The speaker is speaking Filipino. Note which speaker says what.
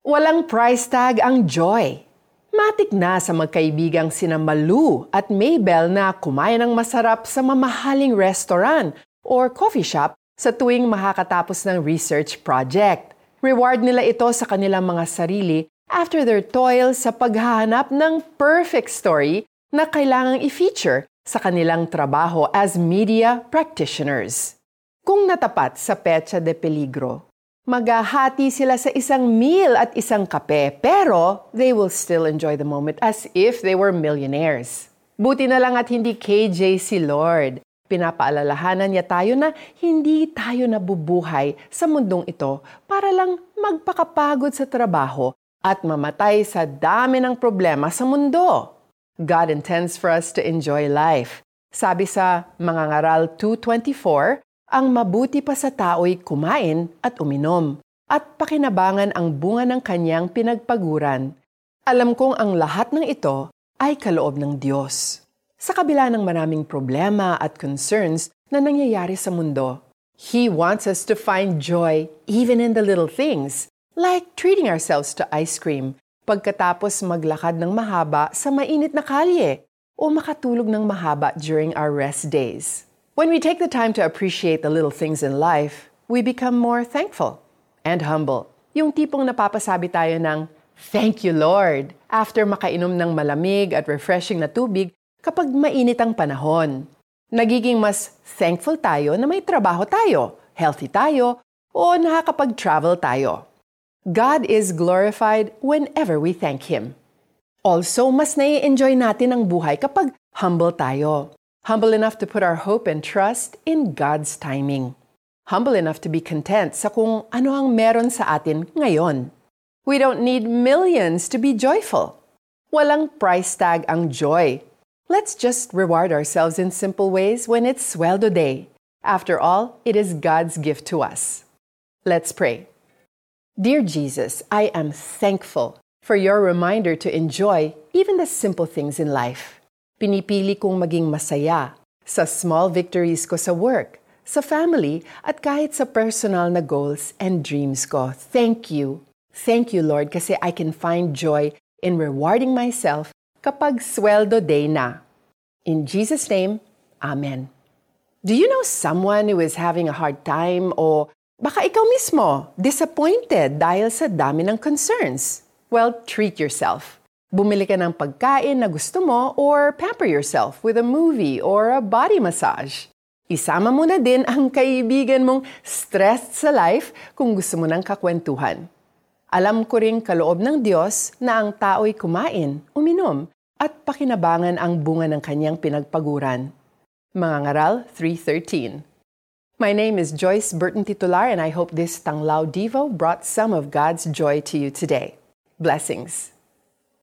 Speaker 1: Walang price tag ang joy. Matik na sa magkaibigang sina Malu at Maybell na kumain ng masarap sa mamahaling restaurant or coffee shop sa tuwing makakatapos ng research project. Reward nila ito sa kanilang mga sarili after their toil sa paghahanap ng perfect story na kailangang i-feature sa kanilang trabaho as media practitioners. Kung natapat sa petsa de peligro, maghahati sila sa isang meal at isang kape, pero they will still enjoy the moment as if they were millionaires. Buti na lang at hindi KJ si Lord. Pinapaalalahanan niya tayo na hindi tayo nabubuhay sa mundong ito para lang magpakapagod sa trabaho at mamatay sa dami ng problema sa mundo. God intends for us to enjoy life. Sabi sa mga ngaral 2.24, ang mabuti pa sa tao'y kumain at uminom, at pakinabangan ang bunga ng kanyang pinagpaguran. Alam kong ang lahat ng ito ay kaloob ng Diyos. Sa kabila ng maraming problema at concerns na nangyayari sa mundo, He wants us to find joy even in the little things, like treating ourselves to ice cream pagkatapos maglakad ng mahaba sa mainit na kalye o makatulog ng mahaba during our rest days. When we take the time to appreciate the little things in life, we become more thankful and humble. Yung tipong napapasabi tayo ng, Thank you, Lord, after makainom ng malamig at refreshing na tubig kapag mainit ang panahon. Nagiging mas thankful tayo na may trabaho tayo, healthy tayo, o nakakapag-travel tayo. God is glorified whenever we thank Him. Also, mas nai-enjoy natin ang buhay kapag humble tayo. Humble enough to put our hope and trust in God's timing. Humble enough to be content sa kung ano ang meron sa atin ngayon. We don't need millions to be joyful. Walang price tag ang joy. Let's just reward ourselves in simple ways when it's sweldo day. After all, it is God's gift to us. Let's pray. Dear Jesus, I am thankful for your reminder to enjoy even the simple things in life. Pinipili kong maging masaya sa small victories ko sa work, sa family, at kahit sa personal na goals and dreams ko. Thank you. Thank you, Lord, kasi I can find joy in rewarding myself kapag sweldo day na. In Jesus' name, Amen. Do you know someone who is having a hard time o baka ikaw mismo disappointed dahil sa dami ng concerns? Well, treat yourself. Bumili ka ng pagkain na gusto mo or pamper yourself with a movie or a body massage. Isama mo na din ang kaibigan mong stressed sa life kung gusto mo ng kakwentuhan. Alam ko ring kaloob ng Diyos na ang tao'y kumain, uminom, at pakinabangan ang bunga ng kanyang pinagpaguran. Mga Ngaral 3.13 My name is Joyce Burton Titular and I hope this Tanglao Devo brought some of God's joy to you today. Blessings.